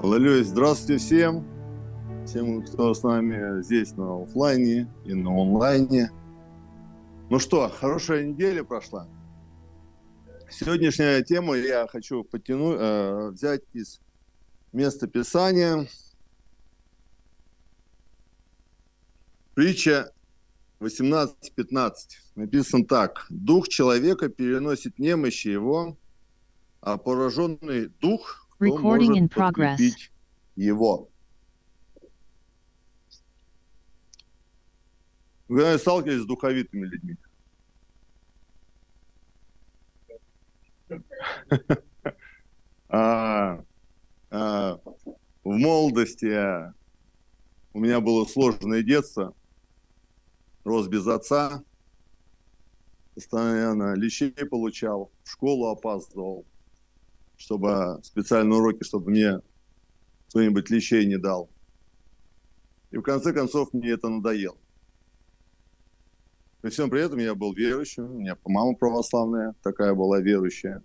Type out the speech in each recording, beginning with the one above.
Аллилуйя, здравствуйте всем, всем, кто с нами здесь на офлайне и на онлайне. Ну что, хорошая неделя прошла. Сегодняшняя тема я хочу подтянуть, э, взять из места Писания. Притча 18.15. Написано так. Дух человека переносит немощи его, а пораженный дух Recording in progress. его. Вы сталкивались с духовитыми людьми? А, а, В молодости у меня было сложное детство, рос без отца, постоянно лещей получал, в школу опаздывал, чтобы специальные уроки, чтобы мне кто-нибудь лещей не дал. И в конце концов мне это надоело. При всем при этом я был верующим, у меня мама православная такая была верующая.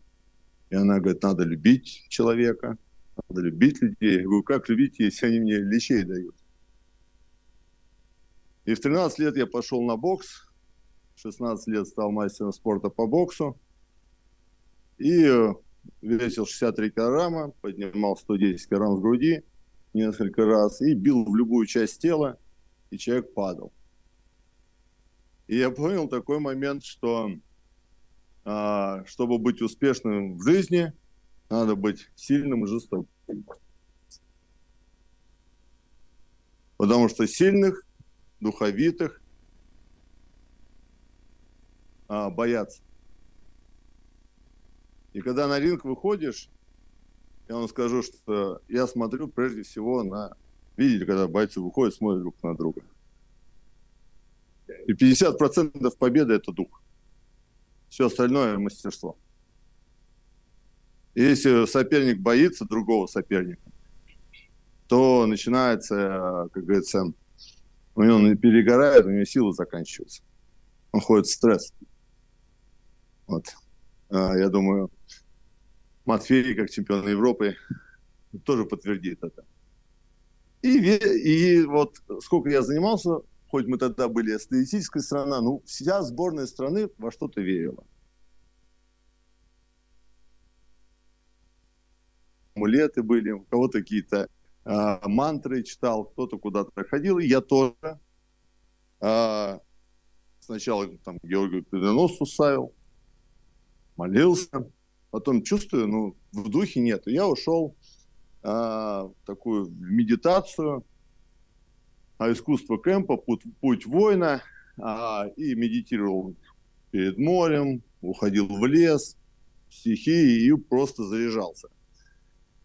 И она говорит, надо любить человека, надо любить людей. Я говорю, как любить, если они мне лещей дают? И в 13 лет я пошел на бокс, в 16 лет стал мастером спорта по боксу. И э, весил 63 килограмма, поднимал 110 килограмм с груди несколько раз и бил в любую часть тела, и человек падал. И я понял такой момент, что а, чтобы быть успешным в жизни, надо быть сильным и жестоким. Потому что сильных, духовитых а, боятся. И когда на ринг выходишь, я вам скажу, что я смотрю прежде всего на... Видите, когда бойцы выходят, смотрят друг на друга. И 50% победы – это дух. Все остальное – мастерство. И если соперник боится другого соперника, то начинается, как говорится, у него перегорает, у него силы заканчиваются. Он ходит в стресс. Вот. А, я думаю, Матфей, как чемпион Европы, тоже подтвердит это. И, и вот сколько я занимался, хоть мы тогда были статистическая страна, ну, вся сборная страны во что-то верила. Амулеты были, у кого-то какие-то а, мантры читал, кто-то куда-то ходил, и я тоже а, сначала там Георгию Победоносцу ставил, молился, потом чувствую, ну, в духе нет. Я ушел в такую медитацию, а искусство кемпа, путь, путь воина, а, и медитировал перед морем, уходил в лес, в стихии и просто заряжался.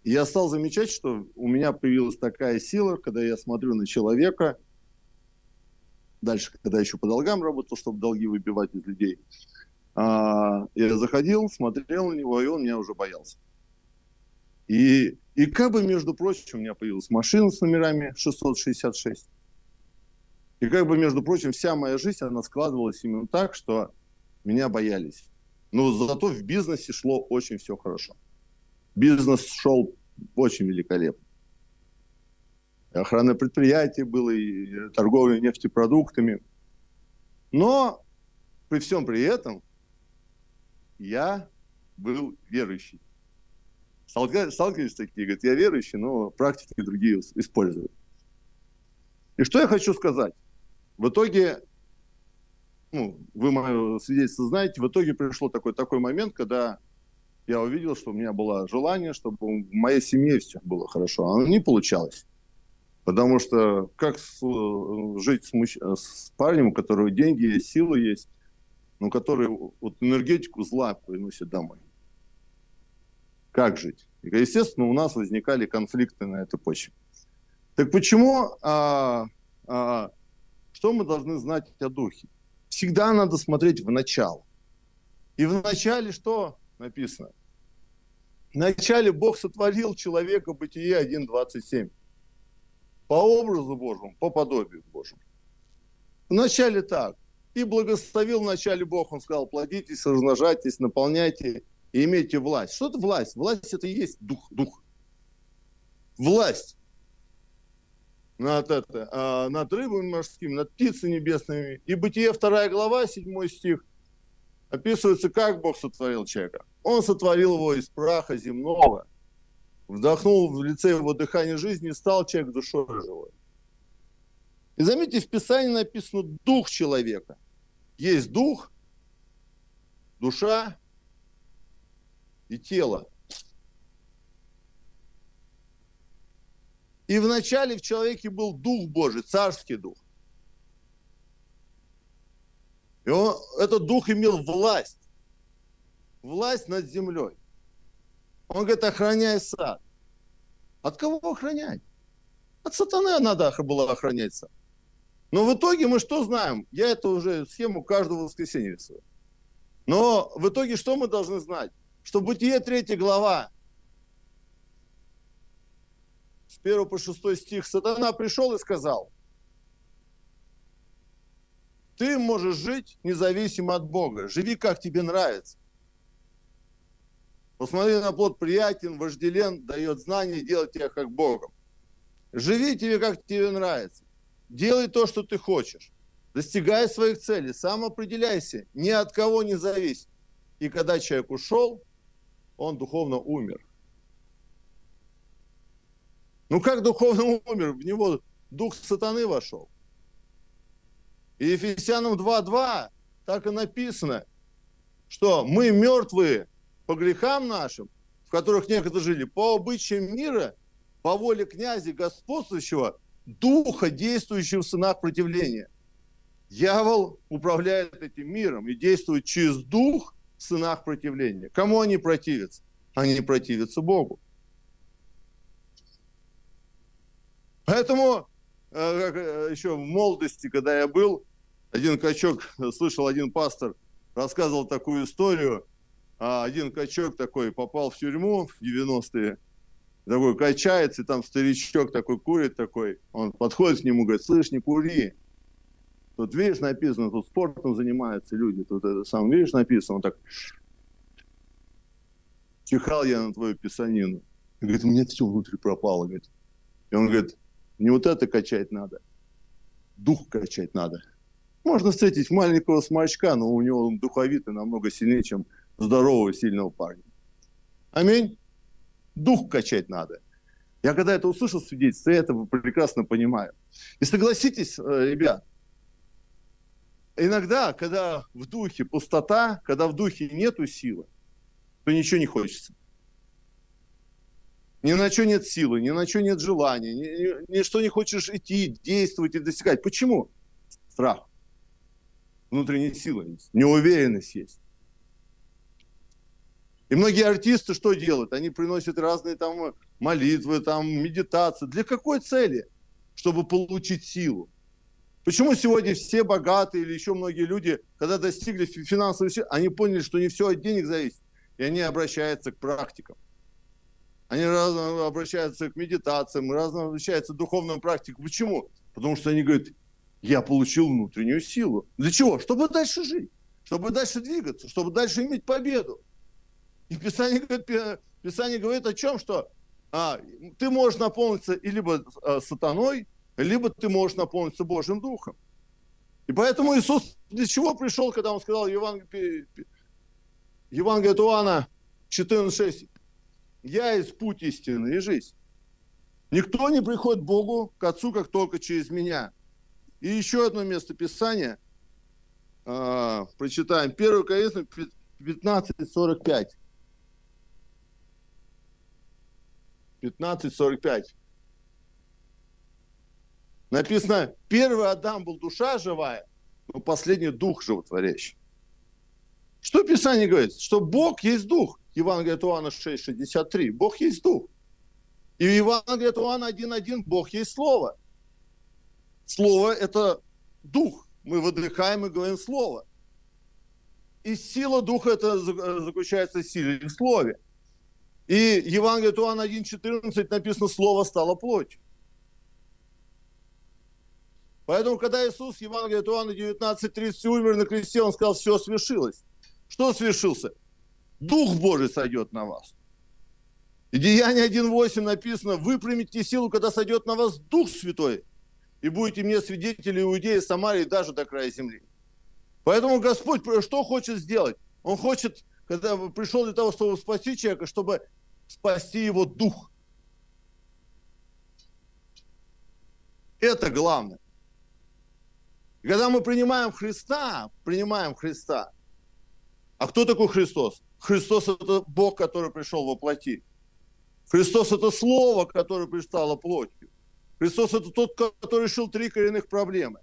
И я стал замечать, что у меня появилась такая сила, когда я смотрю на человека, дальше, когда еще по долгам работал, чтобы долги выбивать из людей – а, я заходил, смотрел на него, и он меня уже боялся. И, и как бы, между прочим, у меня появилась машина с номерами 666. И как бы, между прочим, вся моя жизнь, она складывалась именно так, что меня боялись. Но зато в бизнесе шло очень все хорошо. Бизнес шел очень великолепно. Охранное предприятие было, и торговля нефтепродуктами. Но при всем при этом я был верующий. Сталкивались такие, говорят, я верующий, но практики другие используют. И что я хочу сказать? В итоге, ну, вы мое свидетельство знаете, в итоге пришло такой, такой момент, когда я увидел, что у меня было желание, чтобы в моей семье все было хорошо. Оно не получалось. Потому что как с, э, жить с, с парнем, у которого деньги есть, силы есть, но который вот энергетику зла приносит домой. Как жить? И, естественно, у нас возникали конфликты на этой почве. Так почему, а, а, что мы должны знать о духе? Всегда надо смотреть в начало. И в начале что написано? В начале Бог сотворил человека, Бытие 1.27. По образу Божьему, по подобию Божьему. В начале так и благословил вначале Бог. Он сказал, плодитесь, размножайтесь, наполняйте и имейте власть. Что это власть? Власть это и есть дух. дух. власть над, это, а, над рыбами морскими, над птицами небесными. И Бытие 2 глава, 7 стих, описывается, как Бог сотворил человека. Он сотворил его из праха земного, вдохнул в лице его дыхание жизни и стал человек душой живой. И заметьте, в Писании написано дух человека. Есть дух, душа и тело. И вначале в человеке был Дух Божий, царский Дух. И он, этот Дух имел власть. Власть над землей. Он говорит, охраняй сад. От кого охранять? От сатаны надо было охранять сад. Но в итоге мы что знаем? Я эту уже схему каждого воскресенья рисую. Но в итоге что мы должны знать? Что Бытие 3 глава, с 1 по 6 стих, сатана пришел и сказал, ты можешь жить независимо от Бога, живи как тебе нравится. Посмотри на плод приятен, вожделен, дает знания, делать тебя как Богом. Живи тебе, как тебе нравится. Делай то, что ты хочешь. Достигай своих целей, сам определяйся, ни от кого не зависит. И когда человек ушел, он духовно умер. Ну как духовно умер? В него дух сатаны вошел. И Ефесянам 2.2 так и написано, что мы мертвые по грехам нашим, в которых некогда жили, по обычаям мира, по воле князя господствующего, духа, действующего в сынах противления. Дьявол управляет этим миром и действует через дух в сынах противления. Кому они противятся? Они противятся Богу. Поэтому э, э, еще в молодости, когда я был, один качок, слышал один пастор, рассказывал такую историю. А один качок такой попал в тюрьму в 90-е, такой качается, там старичок такой курит такой. Он подходит к нему, говорит, слышь, не кури. Тут, видишь, написано, тут спортом занимаются люди. Тут это сам, видишь, написано, он так... Чихал я на твою писанину. И говорит, у меня все внутри пропало. Говорит. И он говорит, не вот это качать надо, дух качать надо. Можно встретить маленького смачка, но у него он духовитый намного сильнее, чем здорового, сильного парня. Аминь. Дух качать надо. Я когда это услышал свидетельство, я это прекрасно понимаю. И согласитесь, э, ребят, иногда, когда в духе пустота, когда в духе нету силы, то ничего не хочется. Ни на что нет силы, ни на что нет желания, ни, ни, ни что не хочешь идти, действовать и достигать. Почему? Страх. Внутренняя сила есть, неуверенность есть. И многие артисты что делают? Они приносят разные там молитвы, там медитации. Для какой цели? Чтобы получить силу. Почему сегодня все богатые или еще многие люди, когда достигли финансовой силы, они поняли, что не все от денег зависит, и они обращаются к практикам. Они разно обращаются к медитациям, разно обращаются к духовным практикам. Почему? Потому что они говорят, я получил внутреннюю силу. Для чего? Чтобы дальше жить, чтобы дальше двигаться, чтобы дальше иметь победу. И Писание говорит, Писание говорит о чем, что а, ты можешь наполниться и либо а, сатаной, либо ты можешь наполниться Божьим Духом. И поэтому Иисус для чего пришел, когда Он сказал Евангелие, Евангелие Иоанна 14.6, «Я есть путь истины и жизнь». Никто не приходит к Богу, к Отцу, как только через меня. И еще одно место Писания, э, прочитаем, 1 Коринфянам 15.45. 15.45. Написано, первый Адам был душа живая, но последний дух животворящий. Что Писание говорит? Что Бог есть дух. Евангелие от Иоанна 6.63. Бог есть дух. И Евангелие от Иоанна 1.1 Бог есть слово. Слово – это дух. Мы выдыхаем и говорим слово. И сила духа это заключается в силе в слове. И Евангелие от Иоанна 1.14 написано «Слово стало плотью». Поэтому, когда Иисус, Евангелие от Иоанна 19.30 умер на кресте, Он сказал, все свершилось. Что свершился? Дух Божий сойдет на вас. И Деяние 1.8 написано, выпрямите силу, когда сойдет на вас Дух Святой, и будете мне свидетели Иудеи, Самарии, даже до края земли. Поэтому Господь что хочет сделать? Он хочет, когда пришел для того, чтобы спасти человека, чтобы спасти его дух. Это главное. И когда мы принимаем Христа, принимаем Христа. А кто такой Христос? Христос – это Бог, который пришел во. Христос – это Слово, которое предстало плотью. Христос – это тот, который решил три коренных проблемы.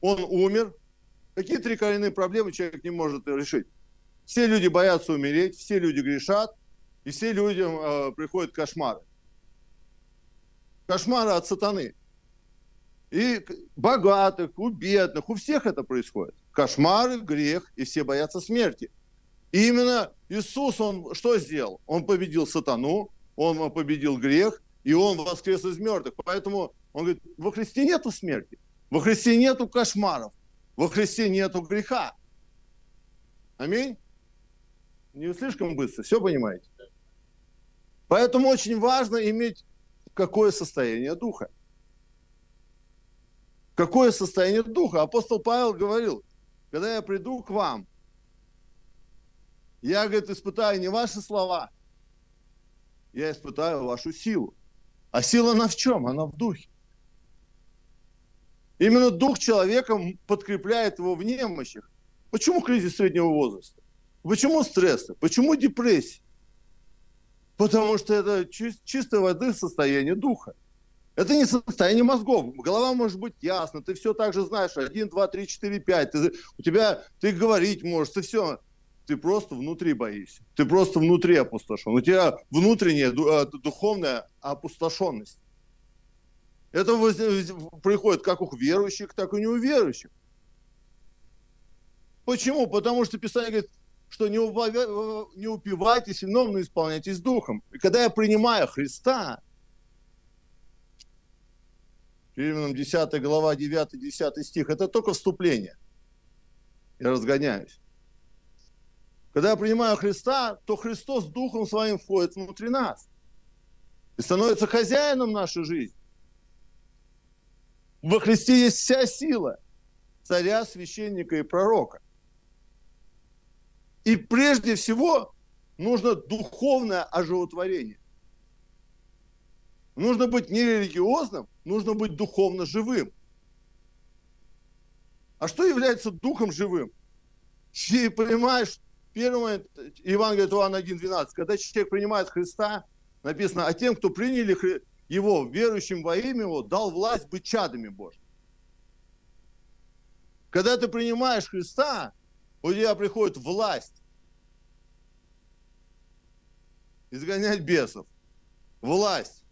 Он умер. Какие три коренные проблемы человек не может решить? Все люди боятся умереть, все люди грешат, и все людям э, приходят кошмары. Кошмары от сатаны. И богатых, у бедных, у всех это происходит. Кошмары, грех, и все боятся смерти. И именно Иисус, Он что сделал? Он победил сатану, Он победил грех, и Он воскрес из мертвых. Поэтому Он говорит, во Христе нету смерти, во Христе нету кошмаров, во Христе нету греха. Аминь. Не слишком быстро, все понимаете? Поэтому очень важно иметь какое состояние духа. Какое состояние духа? Апостол Павел говорил, когда я приду к вам, я, говорит, испытаю не ваши слова, я испытаю вашу силу. А сила она в чем? Она в духе. Именно дух человека подкрепляет его в немощах. Почему кризис среднего возраста? Почему стрессы? Почему депрессия? Потому что это чистой воды состояние духа. Это не состояние мозгов. Голова может быть ясна, ты все так же знаешь. Один, два, три, четыре, пять. Ты, у тебя, ты говорить можешь, ты все ты просто внутри боишься. Ты просто внутри опустошен. У тебя внутренняя э, духовная опустошенность. Это приходит как у верующих, так и у неуверующих. Почему? Потому что Писание говорит, что не, упивай, не упивайтесь вином, но исполняйтесь духом. И когда я принимаю Христа, Римлянам 10 глава 9-10 стих, это только вступление. Я разгоняюсь. Когда я принимаю Христа, то Христос Духом Своим входит внутри нас и становится хозяином нашей жизни. Во Христе есть вся сила царя, священника и пророка. И прежде всего нужно духовное оживотворение. Нужно быть не религиозным, нужно быть духовно живым. А что является духом живым? Ты понимаешь, Первый момент, Евангелие от Иоанна 1.12, когда человек принимает Христа, написано, а тем, кто приняли его, верующим во имя его, дал власть быть чадами Божьими. Когда ты принимаешь Христа, у тебя приходит власть изгонять бесов, власть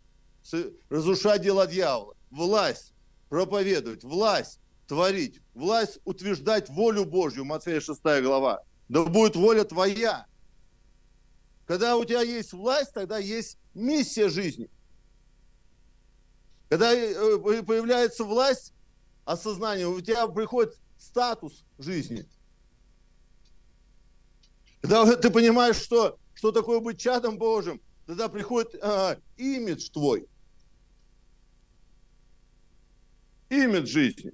разрушать дела дьявола, власть проповедовать, власть творить, власть утверждать волю Божью, Матфея 6 глава да будет воля твоя. Когда у тебя есть власть, тогда есть миссия жизни. Когда э, появляется власть, осознание, у тебя приходит статус жизни. Когда ты понимаешь, что, что такое быть чадом Божьим, тогда приходит э, имидж твой. Имидж жизни.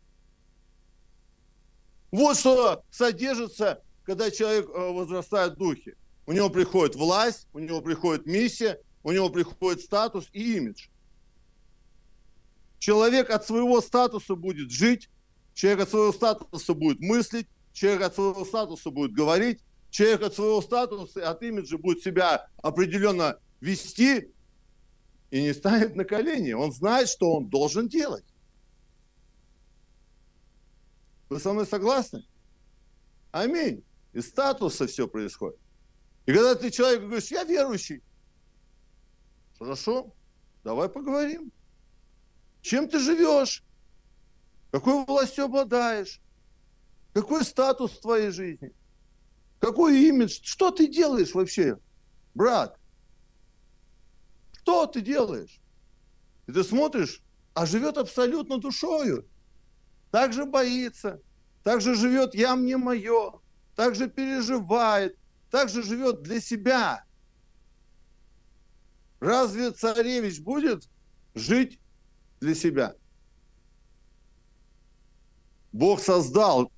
Вот что содержится когда человек э, возрастает в духе. У него приходит власть, у него приходит миссия, у него приходит статус и имидж. Человек от своего статуса будет жить, человек от своего статуса будет мыслить, человек от своего статуса будет говорить, человек от своего статуса, от имиджа будет себя определенно вести и не станет на колени. Он знает, что он должен делать. Вы со мной согласны? Аминь из статуса все происходит. И когда ты человеку говоришь, я верующий, хорошо, давай поговорим. Чем ты живешь? Какой властью обладаешь? Какой статус в твоей жизни? Какой имидж? Что ты делаешь вообще, брат? Что ты делаешь? И ты смотришь, а живет абсолютно душою. Так же боится, так же живет «я мне мое», также переживает, также живет для себя. Разве царевич будет жить для себя? Бог создал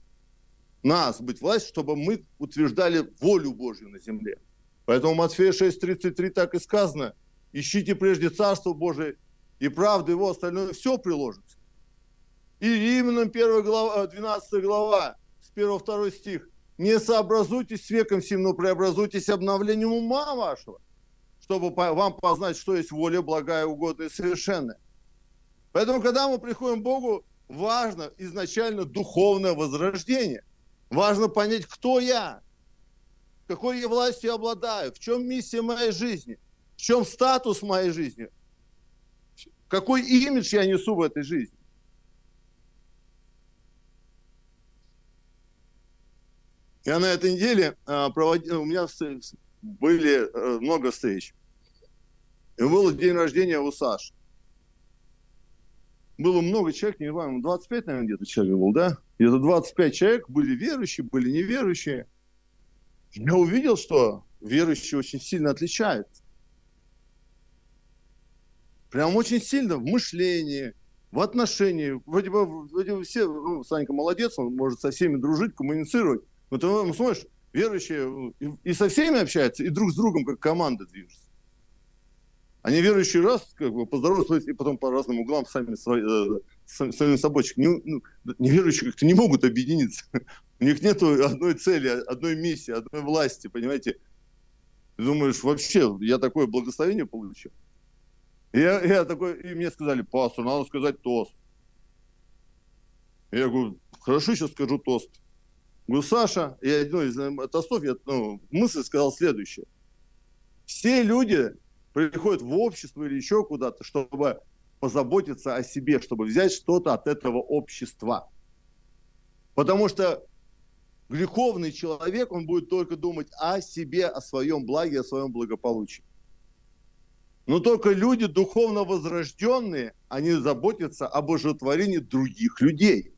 нас быть власть, чтобы мы утверждали волю Божью на земле. Поэтому Матфея 6.33 так и сказано. Ищите прежде Царство Божие и правду Его, остальное все приложится. И Римлянам 1 глава, 12 глава, с 1-2 стих. Не сообразуйтесь с веком сим, но преобразуйтесь обновлением ума вашего, чтобы вам познать, что есть воля благая, угодная и совершенная. Поэтому, когда мы приходим к Богу, важно изначально духовное возрождение. Важно понять, кто я, какой я властью обладаю, в чем миссия моей жизни, в чем статус моей жизни, какой имидж я несу в этой жизни. Я на этой неделе а, проводил, у меня были э, много встреч. И был день рождения у Саши. Было много человек, не знаю, 25, наверное, где-то человек был, да? Где-то 25 человек были верующие, были неверующие. Я увидел, что верующие очень сильно отличаются. Прям очень сильно в мышлении, в отношении. Вроде бы, вроде бы все, ну, Санька молодец, он может со всеми дружить, коммуницировать. Но ты смотришь, верующие и, и со всеми общаются, и друг с другом как команда движется. Они верующие раз как бы поздороваются, и потом по разным углам сами свои, э, сами собой. Не, ну, неверующие как-то не могут объединиться. У них нет одной цели, одной миссии, одной власти, понимаете. Ты думаешь, вообще, я такое благословение получил. Я, я такой, и мне сказали, пастор, надо сказать тост. Я говорю, хорошо, сейчас скажу тост. Говорю, Саша, я одной из э, тостов, я ну, мысль сказал следующее. Все люди приходят в общество или еще куда-то, чтобы позаботиться о себе, чтобы взять что-то от этого общества. Потому что греховный человек, он будет только думать о себе, о своем благе, о своем благополучии. Но только люди духовно возрожденные, они заботятся об оживотворении других людей.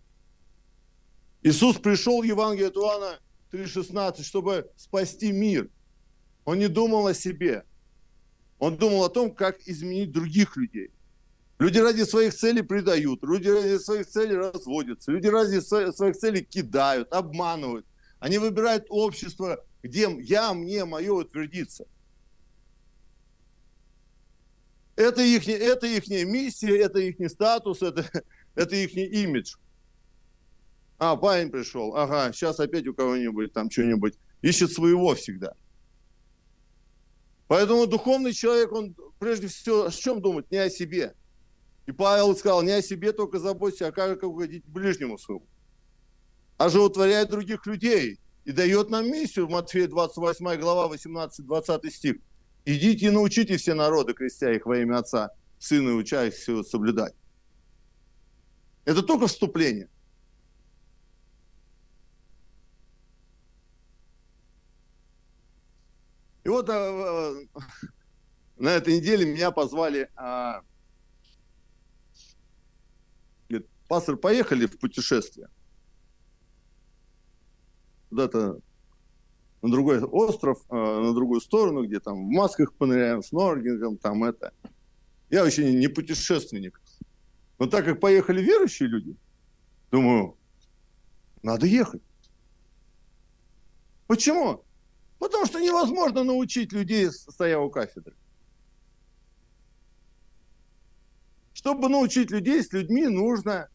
Иисус пришел в Евангелие от Иоанна 3,16, чтобы спасти мир. Он не думал о себе. Он думал о том, как изменить других людей. Люди ради своих целей предают, люди ради своих целей разводятся, люди ради своих целей кидают, обманывают. Они выбирают общество, где я, мне, мое утвердится. Это их, это их миссия, это их статус, это, это их имидж. А, парень пришел, ага, сейчас опять у кого-нибудь там что-нибудь. Ищет своего всегда. Поэтому духовный человек, он прежде всего о чем думает? Не о себе. И Павел сказал, не о себе только заботься, а как угодить ближнему своему. А же утворяет других людей и дает нам миссию в Матфея 28 глава 18-20 стих. Идите и научите все народы, крестя их во имя Отца, Сына и уча их все соблюдать. Это только вступление. И вот а, на этой неделе меня позвали, а, говорит, пастор, поехали в путешествие. Куда-то на другой остров, а, на другую сторону, где там в масках поныряем, с норгингом, там это. Я вообще не путешественник. Но так как поехали верующие люди, думаю, надо ехать. Почему? Потому что невозможно научить людей, стоя у кафедры. Чтобы научить людей, с людьми нужно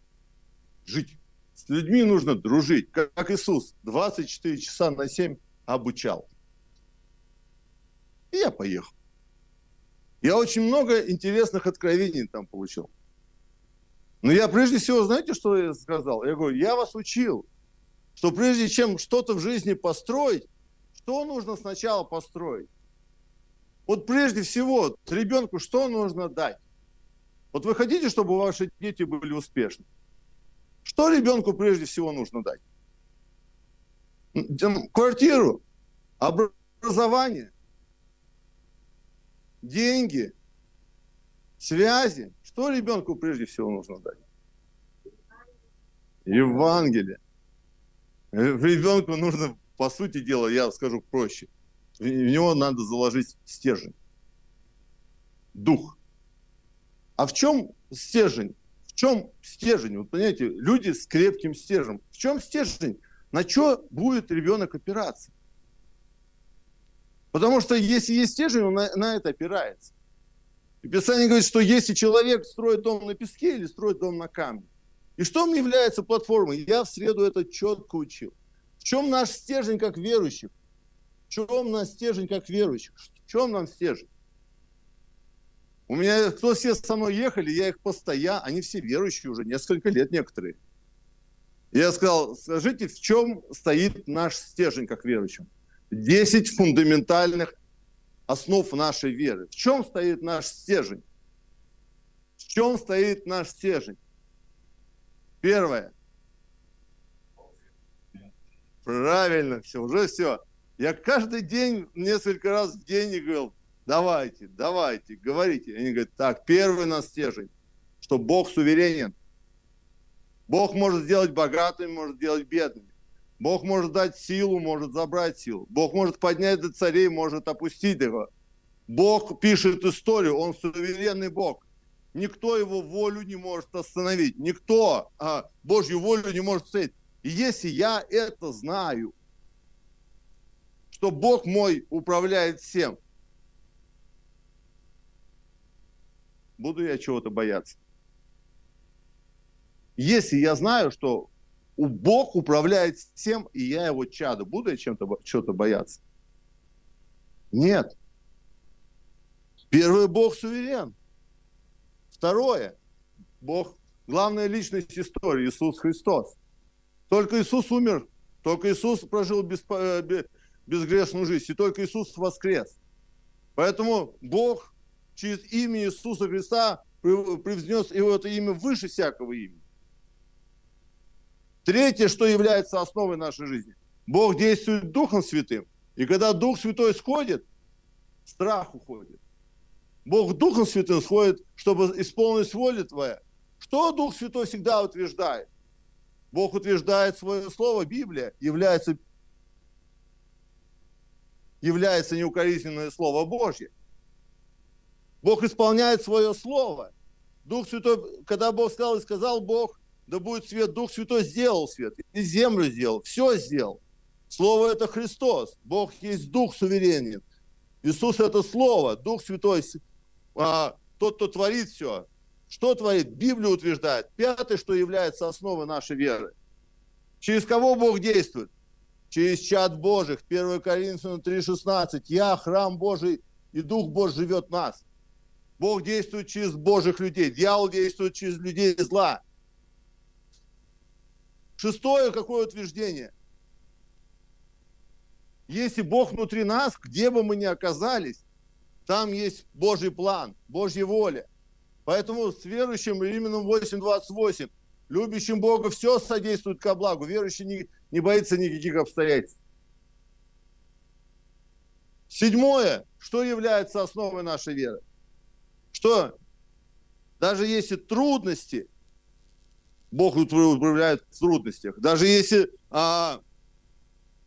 жить. С людьми нужно дружить. Как Иисус 24 часа на 7 обучал. И я поехал. Я очень много интересных откровений там получил. Но я прежде всего, знаете, что я сказал? Я говорю, я вас учил, что прежде чем что-то в жизни построить, что нужно сначала построить? Вот прежде всего, ребенку что нужно дать? Вот вы хотите, чтобы ваши дети были успешны? Что ребенку прежде всего нужно дать? Квартиру, образование, деньги, связи. Что ребенку прежде всего нужно дать? Евангелие. Ребенку нужно по сути дела, я скажу проще, в него надо заложить стержень. дух. А в чем стержень? В чем стержень? Вот понимаете, люди с крепким стержнем. В чем стержень? На что будет ребенок опираться? Потому что если есть стержень, он на, на это опирается. И Писание говорит, что если человек строит дом на песке или строит дом на камне, и что мне является платформой? Я в среду это четко учил. Чем наш стержень как верующих? В чем наш стержень как верующих? В чем нам стержень? У меня, кто все со мной ехали, я их постоянно, они все верующие уже, несколько лет некоторые. Я сказал, скажите, в чем стоит наш стержень как верующим? Десять фундаментальных основ нашей веры. В чем стоит наш стержень? В чем стоит наш стержень? Первое. Правильно, все, уже все. Я каждый день, несколько раз в день говорил, давайте, давайте, говорите. Они говорят, так, первый на стержень, что Бог суверенен. Бог может сделать богатым, может сделать бедным. Бог может дать силу, может забрать силу. Бог может поднять до царей, может опустить его. Бог пишет историю, он суверенный Бог. Никто его волю не может остановить. Никто а, Божью волю не может остановить. И если я это знаю, что Бог мой управляет всем, буду я чего-то бояться. Если я знаю, что Бог управляет всем, и я его чадо, буду я чем-то что-то бояться? Нет. Первый Бог суверен. Второе. Бог, главная личность истории, Иисус Христос. Только Иисус умер, только Иисус прожил без, э, безгрешную жизнь, и только Иисус воскрес. Поэтому Бог через имя Иисуса Христа превзнес его это имя выше всякого имени. Третье, что является основой нашей жизни. Бог действует Духом Святым. И когда Дух Святой сходит, страх уходит. Бог Духом Святым сходит, чтобы исполнить волю Твоя. Что Дух Святой всегда утверждает? Бог утверждает свое слово, Библия является, является неукоризненное Слово Божье. Бог исполняет свое слово. Дух Святой, когда Бог сказал, и сказал Бог, да будет свет, Дух Святой сделал свет, и землю сделал, все сделал. Слово – это Христос, Бог есть Дух суверенен. Иисус – это Слово, Дух Святой, а, тот, кто творит все. Что творит? Библия утверждает. Пятое, что является основой нашей веры. Через кого Бог действует? Через чад Божих. 1 Коринфянам 3,16. Я, храм Божий, и Дух Божий живет в нас. Бог действует через Божьих людей. Дьявол действует через людей зла. Шестое, какое утверждение? Если Бог внутри нас, где бы мы ни оказались, там есть Божий план, Божья воля. Поэтому с верующим Римлянам 8.28, любящим Бога все содействует ко благу. Верующий не, не боится никаких обстоятельств. Седьмое, что является основой нашей веры? Что даже если трудности, Бог управляет в трудностях. Даже если а,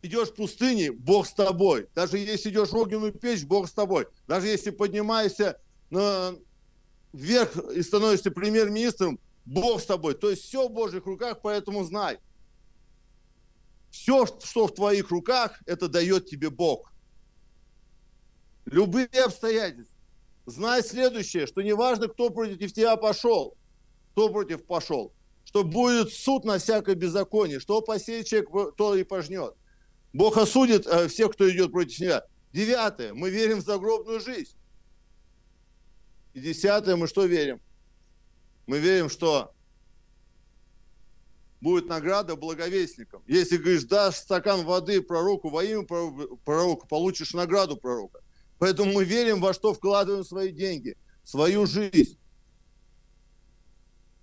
идешь в пустыне, Бог с тобой. Даже если идешь в огненную печь, Бог с тобой. Даже если поднимаешься на, вверх и становишься премьер-министром, Бог с тобой. То есть все в Божьих руках, поэтому знай. Все, что в твоих руках, это дает тебе Бог. Любые обстоятельства. Знай следующее, что неважно, кто против тебя пошел, кто против пошел что будет суд на всякое беззаконие, что посеет человек, то и пожнет. Бог осудит э, всех, кто идет против него. Девятое. Мы верим в загробную жизнь. И десятое. Мы что верим? Мы верим, что будет награда благовестникам. Если, говоришь, дашь стакан воды пророку во имя пророка, получишь награду пророка. Поэтому мы верим, во что вкладываем свои деньги, свою жизнь.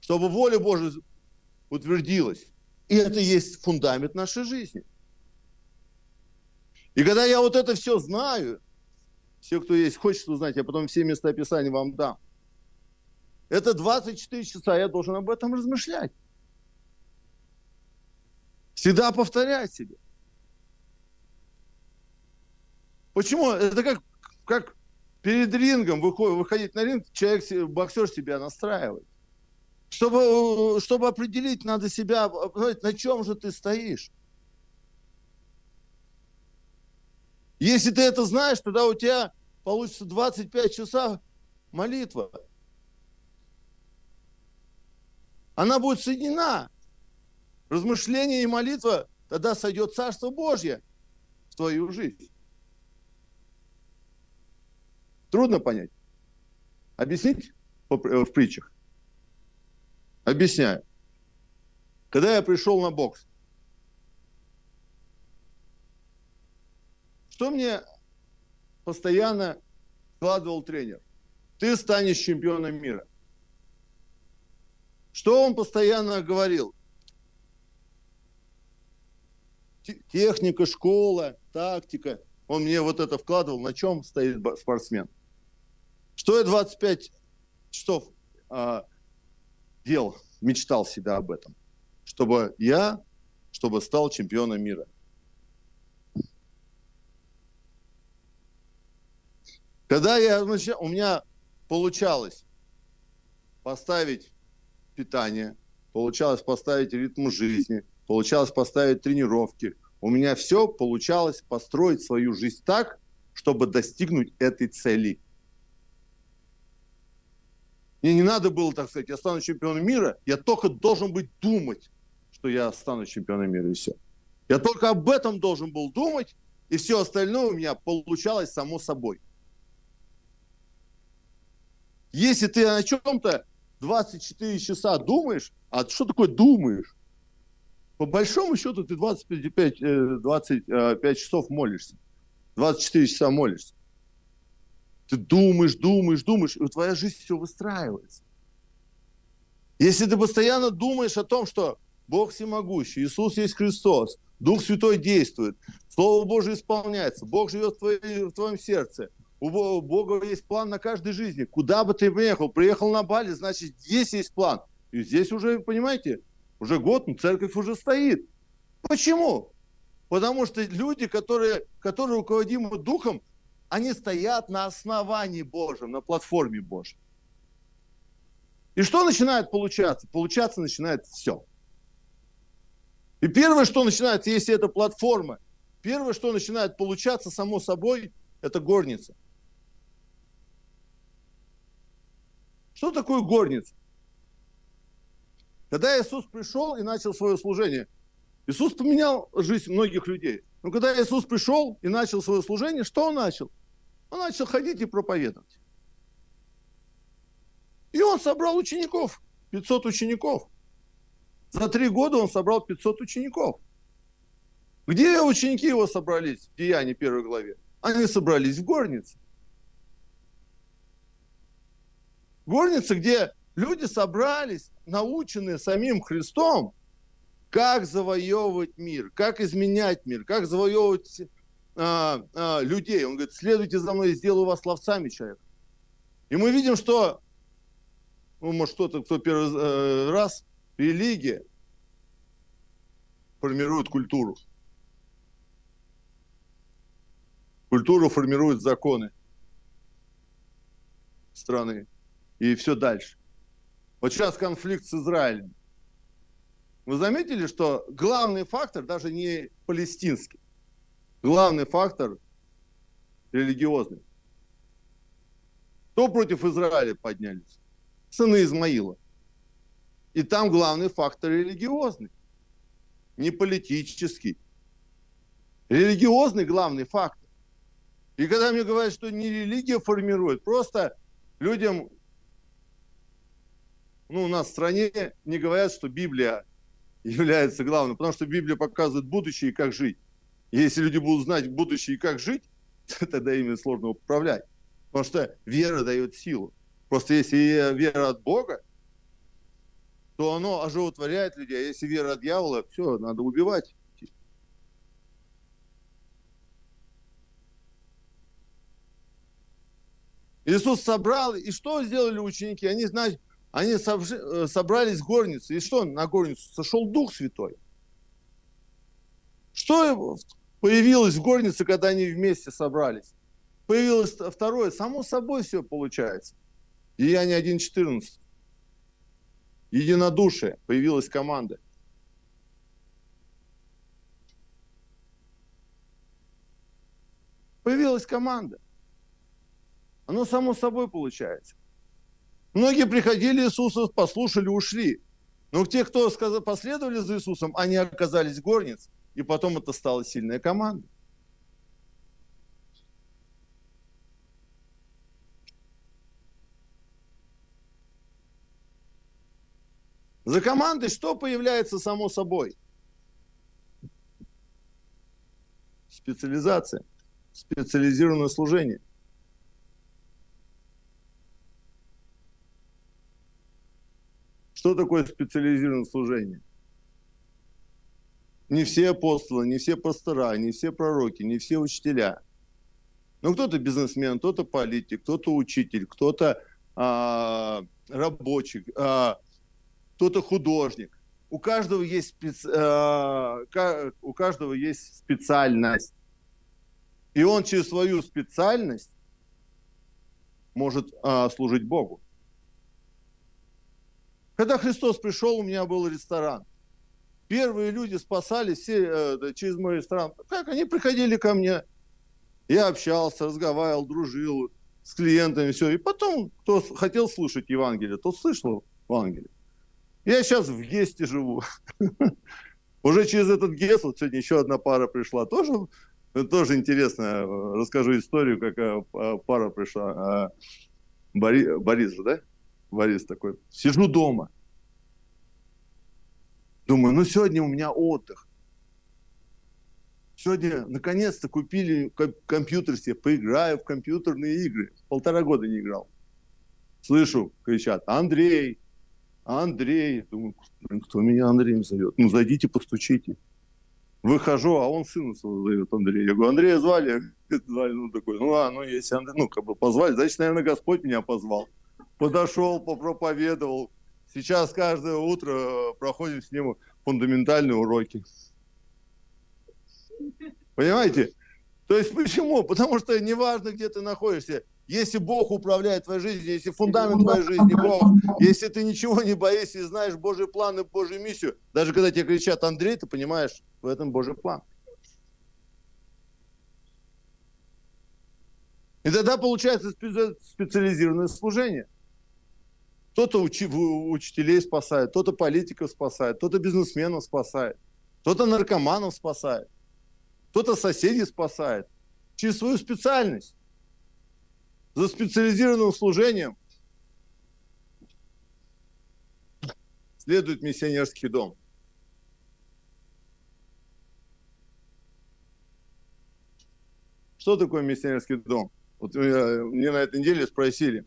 Чтобы воля Божия утвердилось. И это есть фундамент нашей жизни. И когда я вот это все знаю, все, кто есть, хочет узнать, я потом все места Писания вам дам. Это 24 часа, я должен об этом размышлять. Всегда повторять себе. Почему? Это как, как перед рингом выходит, выходить на ринг, человек, боксер себя настраивает. Чтобы, чтобы определить, надо себя, на чем же ты стоишь. Если ты это знаешь, тогда у тебя получится 25 часов молитва. Она будет соединена. Размышление и молитва, тогда сойдет Царство Божье в твою жизнь. Трудно понять. Объяснить э, в притчах? Объясняю. Когда я пришел на бокс, что мне постоянно вкладывал тренер? Ты станешь чемпионом мира. Что он постоянно говорил? Техника, школа, тактика. Он мне вот это вкладывал, на чем стоит спортсмен. Что я 25 часов а, делал, мечтал себя об этом. Чтобы я, чтобы стал чемпионом мира. Когда я, у меня получалось поставить питание, получалось поставить ритм жизни, получалось поставить тренировки. У меня все получалось построить свою жизнь так, чтобы достигнуть этой цели. Мне не надо было, так сказать, я стану чемпионом мира, я только должен быть думать, что я стану чемпионом мира, и все. Я только об этом должен был думать, и все остальное у меня получалось само собой. Если ты о чем-то 24 часа думаешь, а что такое думаешь? По большому счету ты 25, 25 часов молишься. 24 часа молишься. Ты думаешь, думаешь, думаешь, и твоя жизнь все выстраивается. Если ты постоянно думаешь о том, что Бог всемогущий, Иисус есть Христос, Дух Святой действует, Слово Божие исполняется, Бог живет в, в твоем сердце, у Бога есть план на каждой жизни. Куда бы ты приехал, приехал на Бали, значит, здесь есть план. И здесь уже, понимаете, уже год, ну, церковь уже стоит. Почему? Потому что люди, которые, которые руководимы Духом, они стоят на основании Божьем, на платформе Божьей. И что начинает получаться? Получаться начинает все. И первое, что начинается, если это платформа, первое, что начинает получаться, само собой, это горница. Что такое горница? Когда Иисус пришел и начал свое служение, Иисус поменял жизнь многих людей. Но когда Иисус пришел и начал свое служение, что он начал? Он начал ходить и проповедовать. И он собрал учеников, 500 учеников. За три года он собрал 500 учеников. Где ученики его собрались в Деянии первой главе? Они собрались в горнице. Горница, где люди собрались, наученные самим Христом, как завоевывать мир, как изменять мир, как завоевывать а, а, людей. Он говорит, следуйте за мной, я сделаю вас ловцами человек. И мы видим, что, ну, может, кто-то, кто первый э, раз, религия формирует культуру. Культуру формируют законы страны. И все дальше. Вот сейчас конфликт с Израилем. Вы заметили, что главный фактор даже не палестинский. Главный фактор религиозный. Кто против Израиля поднялись? Сыны Измаила. И там главный фактор религиозный, не политический. Религиозный главный фактор. И когда мне говорят, что не религия формирует, просто людям, ну, у нас в стране не говорят, что Библия является главным, потому что Библия показывает будущее и как жить. Если люди будут знать будущее и как жить, тогда ими сложно управлять. Потому что вера дает силу. Просто если вера от Бога, то оно оживотворяет людей. А если вера от дьявола, все, надо убивать. Иисус собрал, и что сделали ученики? Они, значит, они э, собрались в горницу. И что на горницу? Сошел Дух Святой. Что появилось в горнице, когда они вместе собрались? Появилось второе, само собой все получается. Деяние 1.14. Единодушие, появилась команда. Появилась команда. Оно само собой получается. Многие приходили Иисуса, послушали, ушли. Но те, кто последовали за Иисусом, они оказались горниц, и потом это стала сильная команда. За командой что появляется само собой? Специализация специализированное служение. Что такое специализированное служение? Не все апостолы, не все пастора, не все пророки, не все учителя. Ну, кто-то бизнесмен, кто-то политик, кто-то учитель, кто-то а, рабочий, а, кто-то художник. У каждого есть специ... а, у каждого есть специальность. И он через свою специальность может а, служить Богу. Когда Христос пришел, у меня был ресторан. Первые люди спасались все э, через мой ресторан. Как они приходили ко мне, я общался, разговаривал, дружил с клиентами, все. И потом, кто хотел слушать Евангелие, тот слышал Евангелие. Я сейчас в Гесте живу. Уже через этот Гест, вот сегодня еще одна пара пришла, тоже тоже интересно. Расскажу историю, как э, пара пришла. Борис, Борис же, да? Борис такой. Сижу дома. Думаю, ну сегодня у меня отдых. Сегодня наконец-то купили компьютер себе, поиграю в компьютерные игры. Полтора года не играл. Слышу, кричат, Андрей, Андрей. Думаю, кто меня Андреем зовет? Ну, зайдите, постучите. Выхожу, а он сына своего зовет Андрей. Я говорю, Андрея звали? звали, ну такой, ну а, ну если Андрей, ну как бы позвали, значит, наверное, Господь меня позвал. Подошел, попроповедовал. Сейчас каждое утро проходим с ним фундаментальные уроки. Понимаете? То есть почему? Потому что неважно, где ты находишься, если Бог управляет твоей жизнью, если фундамент твоей жизни Бог, если ты ничего не боишься и знаешь Божий план и Божью миссию, даже когда тебе кричат Андрей, ты понимаешь, в этом Божий план. И тогда получается специализированное служение. Кто-то учи, учителей спасает, кто-то политиков спасает, кто-то бизнесменов спасает, кто-то наркоманов спасает, кто-то соседей спасает через свою специальность за специализированным служением следует миссионерский дом. Что такое миссионерский дом? Вот меня, мне на этой неделе спросили.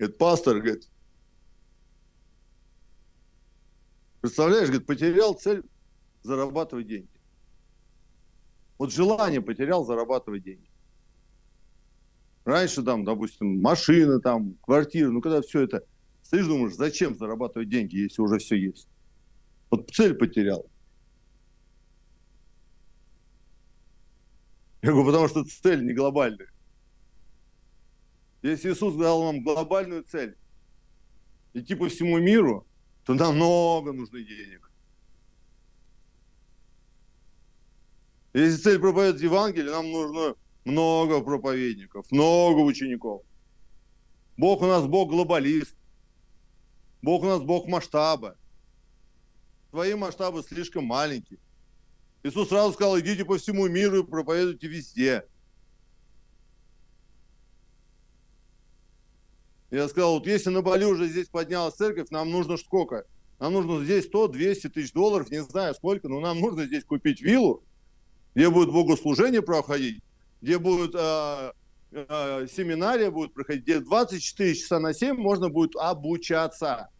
Говорит, пастор, говорит, представляешь, говорит, потерял цель зарабатывать деньги. Вот желание потерял зарабатывать деньги. Раньше там, допустим, машина, там, квартира, ну когда все это, стоишь, думаешь, зачем зарабатывать деньги, если уже все есть? Вот цель потерял. Я говорю, потому что цель не глобальная. Если Иисус дал нам глобальную цель, идти по всему миру, то нам много нужно денег. Если цель проповедовать Евангелие, нам нужно много проповедников, много учеников. Бог у нас Бог глобалист. Бог у нас Бог масштаба. Твои масштабы слишком маленькие. Иисус сразу сказал, идите по всему миру и проповедуйте везде. Я сказал, вот если на Бали уже здесь поднялась церковь, нам нужно сколько? Нам нужно здесь 100-200 тысяч долларов, не знаю сколько, но нам нужно здесь купить виллу, где будет богослужение проходить, где будет э, э, семинария будет проходить, где 24 часа на 7 можно будет обучаться.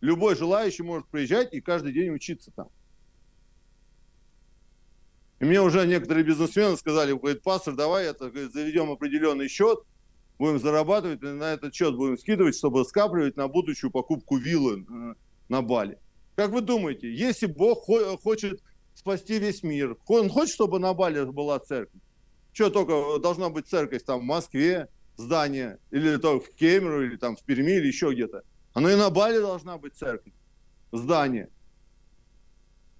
Любой желающий может приезжать и каждый день учиться там. И мне уже некоторые бизнесмены сказали, говорит, пастор, давай это, говорит, заведем определенный счет, будем зарабатывать, и на этот счет будем скидывать, чтобы скапливать на будущую покупку виллы э, на Бали. Как вы думаете, если Бог хочет спасти весь мир, он хочет, чтобы на Бали была церковь? Что только должна быть церковь там в Москве, здание, или то в Кемеру, или там в Перми, или еще где-то. Оно и на Бали должна быть церковь, здание.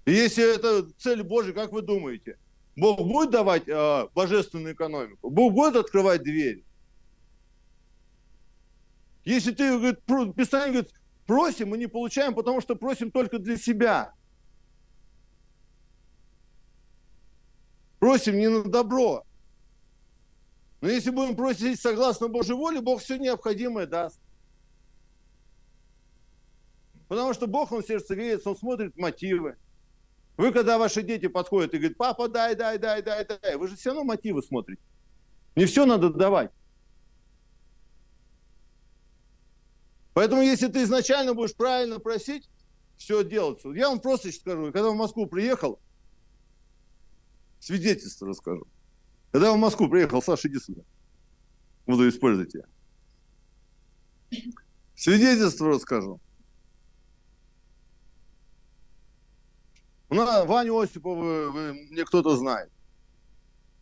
И если это цель Божья, как вы думаете, Бог будет давать э, божественную экономику? Бог будет открывать двери? Если ты, говорит, Писание говорит, просим, мы не получаем, потому что просим только для себя. Просим не на добро. Но если будем просить согласно Божьей воле, Бог все необходимое даст. Потому что Бог, Он сердцевеец, Он смотрит мотивы. Вы, когда ваши дети подходят и говорят, папа, дай, дай, дай, дай, дай, вы же все равно мотивы смотрите. Не все надо давать. Поэтому, если ты изначально будешь правильно просить, все делается. Я вам просто скажу, когда в Москву приехал, свидетельство расскажу. Когда в Москву приехал, Саша, иди сюда. Буду использовать тебя. Свидетельство расскажу. У нас Ваню Осипова, мне кто-то знает.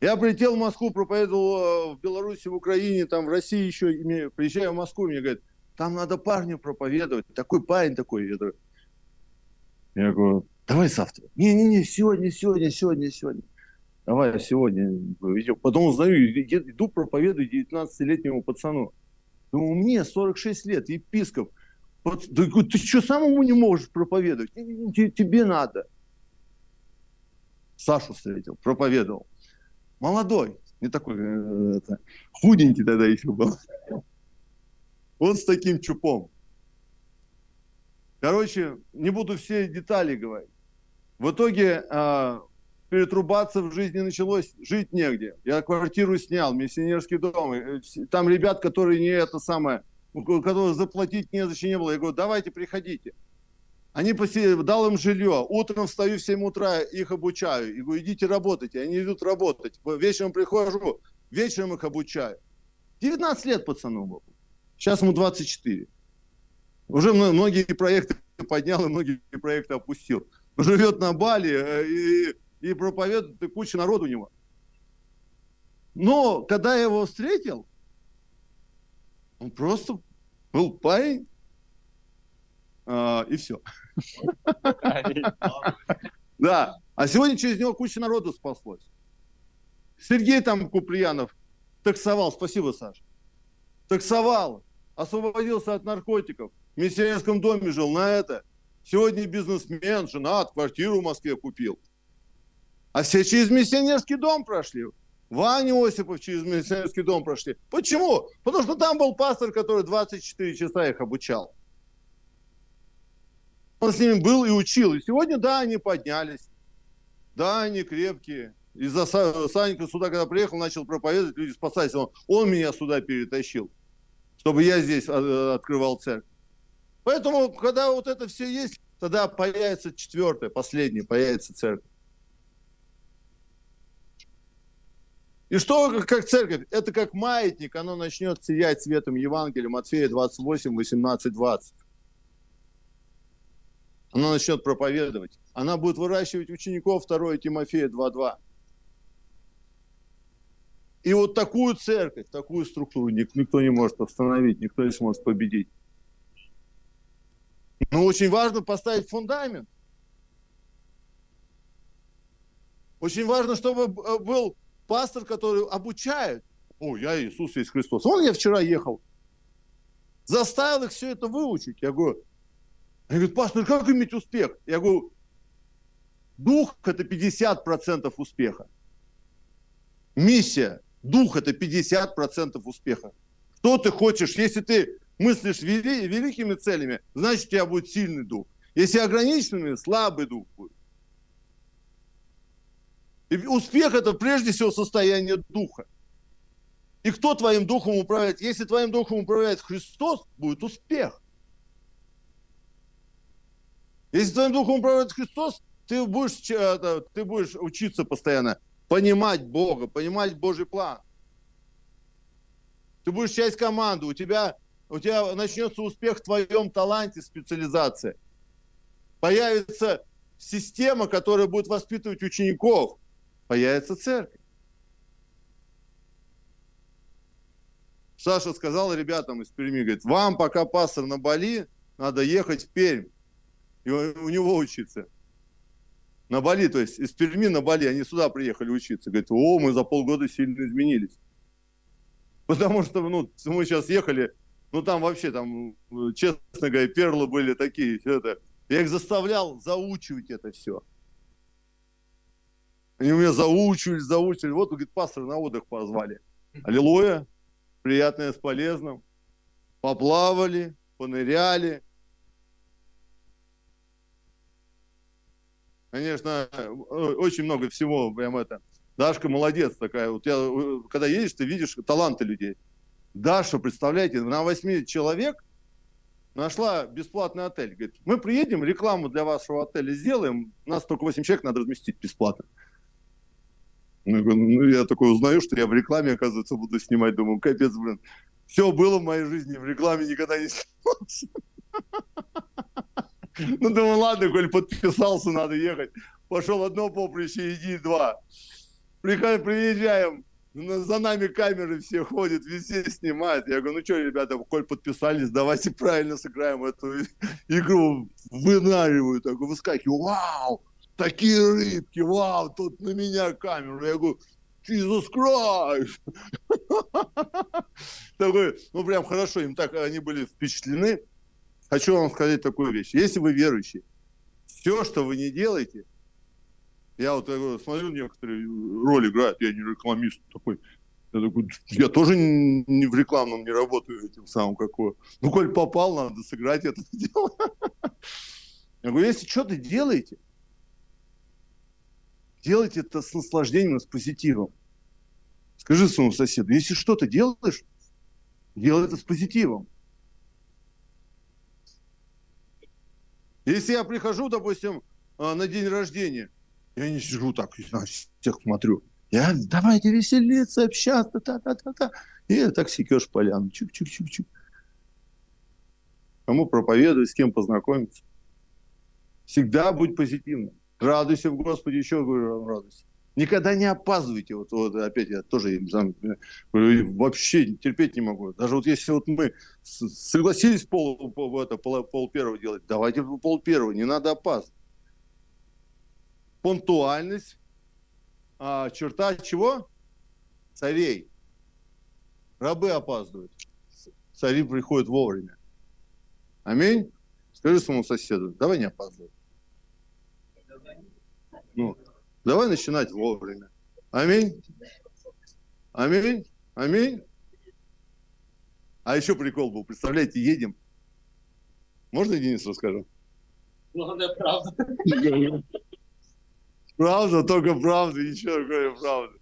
Я прилетел в Москву, проповедовал э, в Беларуси, в Украине, там в России еще. Приезжаю в Москву, мне говорят, там надо парню проповедовать. Такой парень такой. Я, говорю, я говорю, давай завтра. Не-не-не, сегодня, сегодня, сегодня, сегодня. Давай сегодня. Потом узнаю, иду проповедую 19-летнему пацану. Думаю, мне 46 лет, епископ. Ты что, самому не можешь проповедовать? Тебе надо. Сашу встретил, проповедовал. Молодой, не такой, э, это, худенький тогда еще был. Он с таким чупом. Короче, не буду все детали говорить. В итоге э, перетрубаться в жизни началось, жить негде. Я квартиру снял, миссионерский дом. Э, там ребят, которые не это самое, которых заплатить не зачем не было. Я говорю, давайте приходите. Они посидели, дал им жилье. Утром встаю в 7 утра, их обучаю. И говорю, идите работайте. Они идут работать. Вечером прихожу, вечером их обучаю. 19 лет пацану было. Сейчас ему 24. Уже многие проекты поднял и многие проекты опустил. живет на Бали э, и, и проповедует, и куча народу у него. Но когда я его встретил, он просто был парень, а, и все. Да. А сегодня через него куча народу спаслось. Сергей там Куприянов таксовал, спасибо, Саша, таксовал, освободился от наркотиков, в миссионерском доме жил на это. Сегодня бизнесмен, женат, квартиру в Москве купил. А все через миссионерский дом прошли. Ваня Осипов через миссионерский дом прошли. Почему? Потому что там был пастор, который 24 часа их обучал. Он с ними был и учил. И сегодня, да, они поднялись. Да, они крепкие. Из-за Санька сюда, когда приехал, начал проповедовать, люди спасались. Он, он меня сюда перетащил, чтобы я здесь а, открывал церковь. Поэтому, когда вот это все есть, тогда появится четвертое, последнее, появится церковь. И что как церковь? Это как маятник, оно начнет сиять светом Евангелия, Матфея 28, 18, 20 она начнет проповедовать. Она будет выращивать учеников 2 Тимофея 2.2. И вот такую церковь, такую структуру никто не может остановить, никто не сможет победить. Но очень важно поставить фундамент. Очень важно, чтобы был пастор, который обучает. О, я Иисус есть Христос. Он я вчера ехал. Заставил их все это выучить. Я говорю, они говорят, пастор, как иметь успех? Я говорю, дух – это 50% успеха. Миссия, дух – это 50% успеха. Что ты хочешь? Если ты мыслишь вели, великими целями, значит, у тебя будет сильный дух. Если ограниченными, слабый дух будет. И успех – это прежде всего состояние духа. И кто твоим духом управляет? Если твоим духом управляет Христос, будет успех. Если твоим духом управляет Христос, ты будешь, ты будешь учиться постоянно понимать Бога, понимать Божий план. Ты будешь часть команды, у тебя, у тебя начнется успех в твоем таланте, специализация. Появится система, которая будет воспитывать учеников. Появится церковь. Саша сказал ребятам из Перми, говорит, вам пока пастор на Бали, надо ехать в Пермь и у него учиться. На Бали, то есть из Перми на Бали, они сюда приехали учиться. Говорит, о, мы за полгода сильно изменились. Потому что, ну, мы сейчас ехали, ну, там вообще, там, честно говоря, перлы были такие, это. Я их заставлял заучивать это все. Они у меня заучивали, заучивали. Вот, говорит, пастор на отдых позвали. Аллилуйя. Приятное с полезным. Поплавали, поныряли. Конечно, очень много всего прям это. Дашка молодец такая. Вот я, когда едешь, ты видишь таланты людей. Даша, представляете, на 8 человек нашла бесплатный отель. Говорит, мы приедем, рекламу для вашего отеля сделаем, нас только 8 человек надо разместить бесплатно. Ну, ну, я такой узнаю, что я в рекламе, оказывается, буду снимать. Думаю, капец, блин. Все было в моей жизни, в рекламе никогда не снимался. Ну, думаю, ладно, коль подписался, надо ехать. Пошел одно поприще, иди два. Приезжаем, за нами камеры все ходят, везде снимают. Я говорю, ну что, ребята, коль подписались, давайте правильно сыграем эту игру. Вынариваю, такой, выскакиваю, вау, такие рыбки, вау, тут на меня камеру. Я говорю, Jesus Christ! Такой, ну прям хорошо, им так, они были впечатлены. Хочу вам сказать такую вещь. Если вы верующий, все, что вы не делаете, я вот я смотрю, некоторые роли играют, я не рекламист такой, я такой, я тоже не в рекламном не работаю этим самым, какое. Ну, коль попал, надо сыграть это дело. Я говорю, если что-то делаете, делайте это с наслаждением, с позитивом. Скажи своему соседу, если что-то делаешь, делай это с позитивом. Если я прихожу, допустим, а, на день рождения, я не сижу так, на всех смотрю. Я, давайте веселиться, общаться, та-та-та-та. И так секешь поляну. Чук-чук-чук-чук. Кому проповедовать, с кем познакомиться. Всегда будь позитивным. Радуйся в Господе, еще говорю, радуйся. Никогда не опаздывайте. Вот, вот опять я тоже там, вообще терпеть не могу. Даже вот если вот мы согласились пол, пол, это, пол, пол первого делать, давайте пол первого, не надо опаздывать. Пунктуальность, а, черта чего? Царей. Рабы опаздывают. Цари приходят вовремя. Аминь. Скажи своему соседу, давай не опаздывай. Ну, Давай начинать вовремя. Аминь. Аминь. Аминь. А еще прикол был. Представляете, едем. Можно Денис расскажу? Главное, правда. Правда, только правда, ничего такое правда.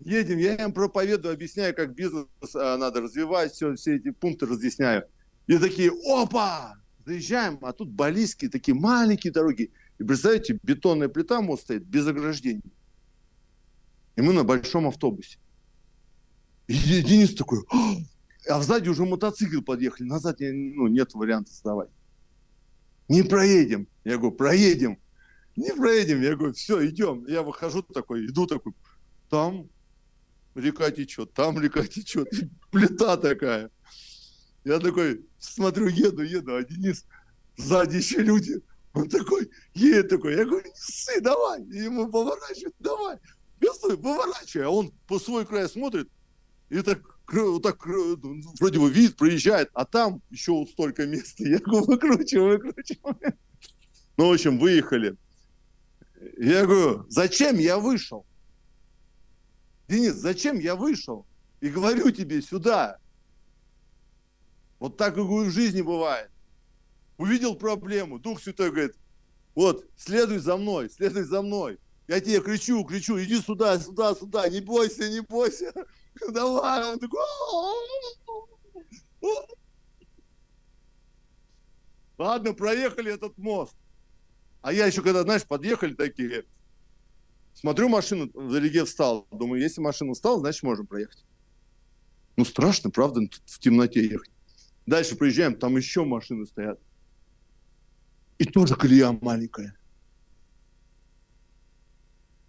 Едем, я им проповедую, объясняю, как бизнес а, надо развивать, все, все эти пункты разъясняю. И такие, опа, заезжаем, а тут балийские такие маленькие дороги. И представляете, бетонная плита мост стоит без ограждений. И мы на большом автобусе. И Денис такой, а сзади уже мотоцикл подъехали, назад ну, нет варианта сдавать. Не проедем. Я говорю, проедем. Не проедем. Я говорю, все, идем. Я выхожу такой, иду такой, там река течет, там река течет. И плита такая. Я такой смотрю, еду, еду, а Денис, сзади еще люди. Он такой, едет такой, я говорю, не давай. И ему поворачивает, давай. Я стою, поворачивай. А он по свой край смотрит, и так, так вроде бы видит, проезжает, а там еще вот столько места. Я говорю, выкручиваю, выкручиваю. Ну, в общем, выехали. Я говорю, зачем я вышел? Денис, зачем я вышел? И говорю тебе сюда. Вот так, и в жизни бывает увидел проблему, Дух Святой говорит, вот, следуй за мной, следуй за мной. Я тебе кричу, кричу, иди сюда, сюда, сюда, не бойся, не бойся. Давай, он такой... Ладно, проехали этот мост. А я еще когда, знаешь, подъехали такие, смотрю, машину вдалеке встал. Думаю, если машина встала, значит, можем проехать. Ну, страшно, правда, в темноте ехать. Дальше приезжаем, там еще машины стоят. И тоже колея маленькая.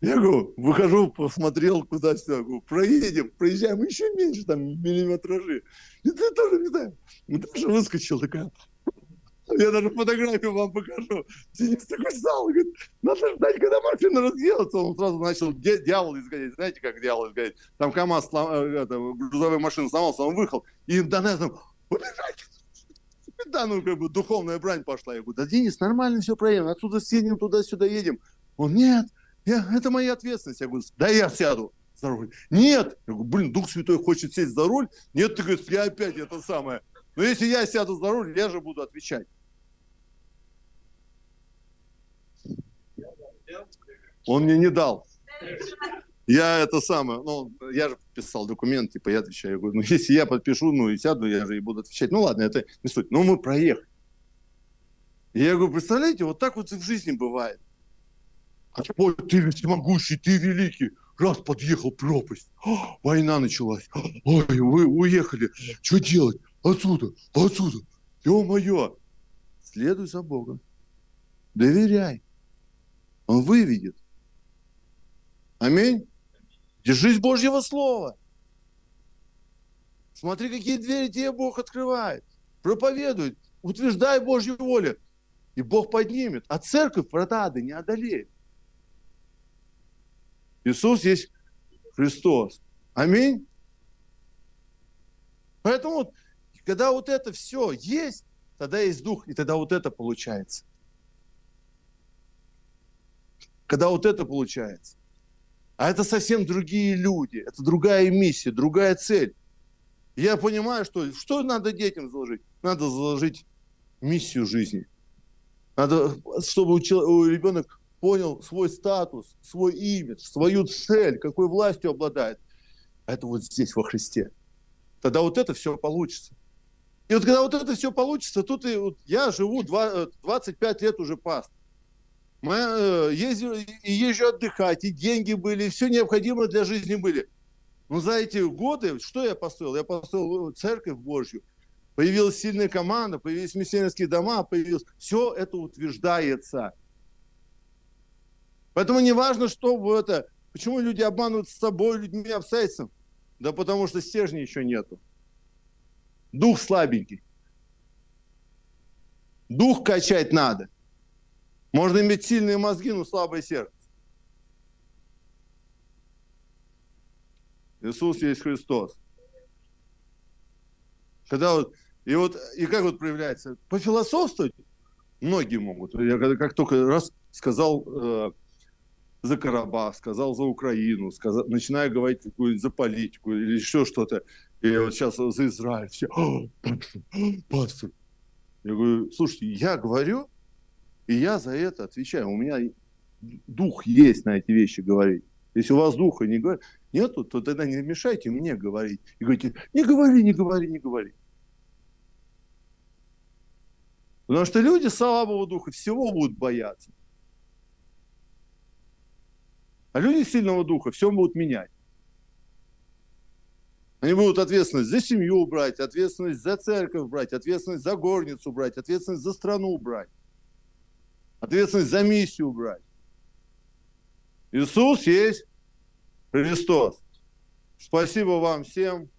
Я говорю, выхожу, посмотрел куда-сюда, говорю, проедем, проезжаем еще меньше, там, миллиметражи. И ты тоже, не знаю, тоже выскочил такая, я даже фотографию вам покажу. Денис такой стал, говорит, надо ждать, когда машина разъедется. Он сразу начал дьявол изгонять. Знаете, как дьявол изгонять? Там КамАЗ, э, это, грузовая машина сломался, он выехал. И Донецком, убежайте, да, ну, как бы духовная брань пошла. Я говорю, да, Денис, нормально все проедем, отсюда съедем, туда-сюда едем. Он, нет, я, это моя ответственность. Я говорю, да я сяду за руль. Нет. Я говорю, блин, Дух Святой хочет сесть за руль. Нет, ты говоришь, я опять это самое. Но если я сяду за руль, я же буду отвечать. Он мне не дал. Я это самое, ну, я же писал документ, типа, я отвечаю. Я говорю, ну, если я подпишу, ну, и сяду, я же и буду отвечать. Ну, ладно, это не суть. Но мы проехали. И я говорю, представляете, вот так вот и в жизни бывает. Ой, ты всемогущий, ты великий. Раз подъехал пропасть. О, война началась. Ой, вы уехали. Что делать? Отсюда, отсюда. Ё-моё. Следуй за Богом. Доверяй. Он выведет. Аминь. Держись Божьего Слова. Смотри, какие двери тебе Бог открывает. Проповедует, утверждай Божью волю. И Бог поднимет. А церковь врата не одолеет. Иисус есть Христос. Аминь. Поэтому, вот, когда вот это все есть, тогда есть Дух, и тогда вот это получается. Когда вот это получается. А это совсем другие люди, это другая миссия, другая цель. Я понимаю, что что надо детям заложить? Надо заложить миссию жизни. Надо, чтобы у ребенок понял свой статус, свой имидж, свою цель, какой властью обладает. А это вот здесь, во Христе. Тогда вот это все получится. И вот когда вот это все получится, тут и вот я живу 25 лет уже паст. Мы э, ездил, и езжу отдыхать, и деньги были, и все необходимое для жизни были. Но за эти годы, что я построил? Я построил церковь Божью. Появилась сильная команда, появились миссионерские дома, появилось... Все это утверждается. Поэтому не важно, что в это... Почему люди обманывают с собой, людьми, обстоятельствами? Да потому что стержня еще нету. Дух слабенький. Дух качать надо – можно иметь сильные мозги, но слабое сердце. Иисус есть Христос. Когда вот, и вот, и как вот проявляется? Пофилософствовать многие могут. Я как только раз сказал э, за Карабах, сказал за Украину, сказал, начинаю говорить за политику или еще что-то, и вот сейчас за Израиль, все, пастор, пастор. Я говорю, слушайте, я говорю, и я за это отвечаю. У меня дух есть на эти вещи говорить. Если у вас духа не говорит, нету, то тогда не мешайте мне говорить. И говорите, не говори, не говори, не говори. Потому что люди слабого духа всего будут бояться. А люди сильного духа все будут менять. Они будут ответственность за семью брать, ответственность за церковь брать, ответственность за горницу брать, ответственность за страну брать ответственность за миссию брать. Иисус есть Христос. Спасибо вам всем.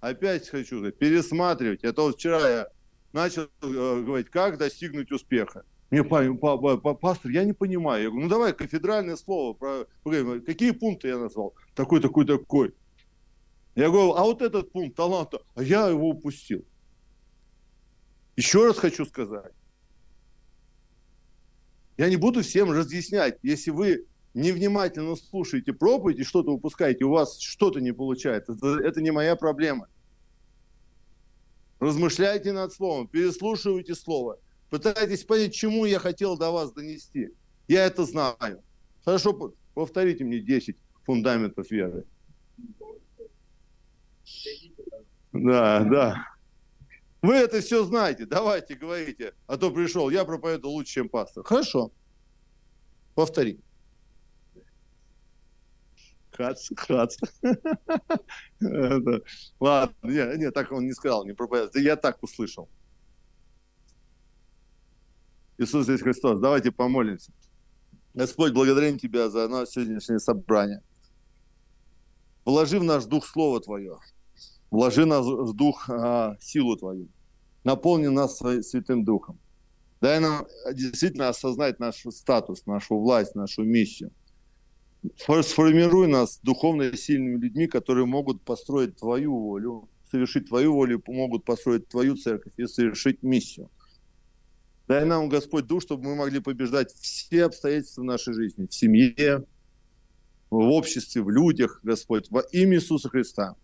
Опять хочу пересматривать. Это вот вчера я начал э, говорить, как достигнуть успеха. Мне пастор, я не понимаю. Я говорю, ну давай кафедральное слово. Про, какие пункты я назвал? Такой, такой, такой. Я говорю, а вот этот пункт таланта, а я его упустил. Еще раз хочу сказать. Я не буду всем разъяснять. Если вы невнимательно слушаете проповедь что-то упускаете, у вас что-то не получается, это, это не моя проблема. Размышляйте над словом, переслушивайте слово, пытайтесь понять, чему я хотел до вас донести. Я это знаю. Хорошо, повторите мне 10 фундаментов веры. Да, да. Вы это все знаете, давайте говорите, а то пришел, я проповедую лучше, чем пастор. Хорошо, повтори. Хац, хац. Ладно, нет, нет, так он не сказал, не проповедовал. Я так услышал. Иисус здесь Христос. Давайте помолимся. Господь, благодарим Тебя за наше сегодняшнее собрание. Вложи в наш дух Слово Твое. Вложи в наш дух а, силу Твою. Наполни нас Святым Духом. Дай нам действительно осознать наш статус, нашу власть, нашу миссию. Сформируй нас духовно сильными людьми, которые могут построить Твою волю, совершить Твою волю, могут построить Твою церковь и совершить миссию. Дай нам, Господь, дух, чтобы мы могли побеждать все обстоятельства нашей жизни, в семье, в обществе, в людях, Господь, во имя Иисуса Христа.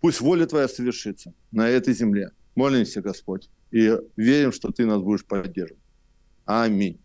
Пусть воля Твоя совершится на этой земле. Молимся, Господь, и верим, что Ты нас будешь поддерживать. Аминь.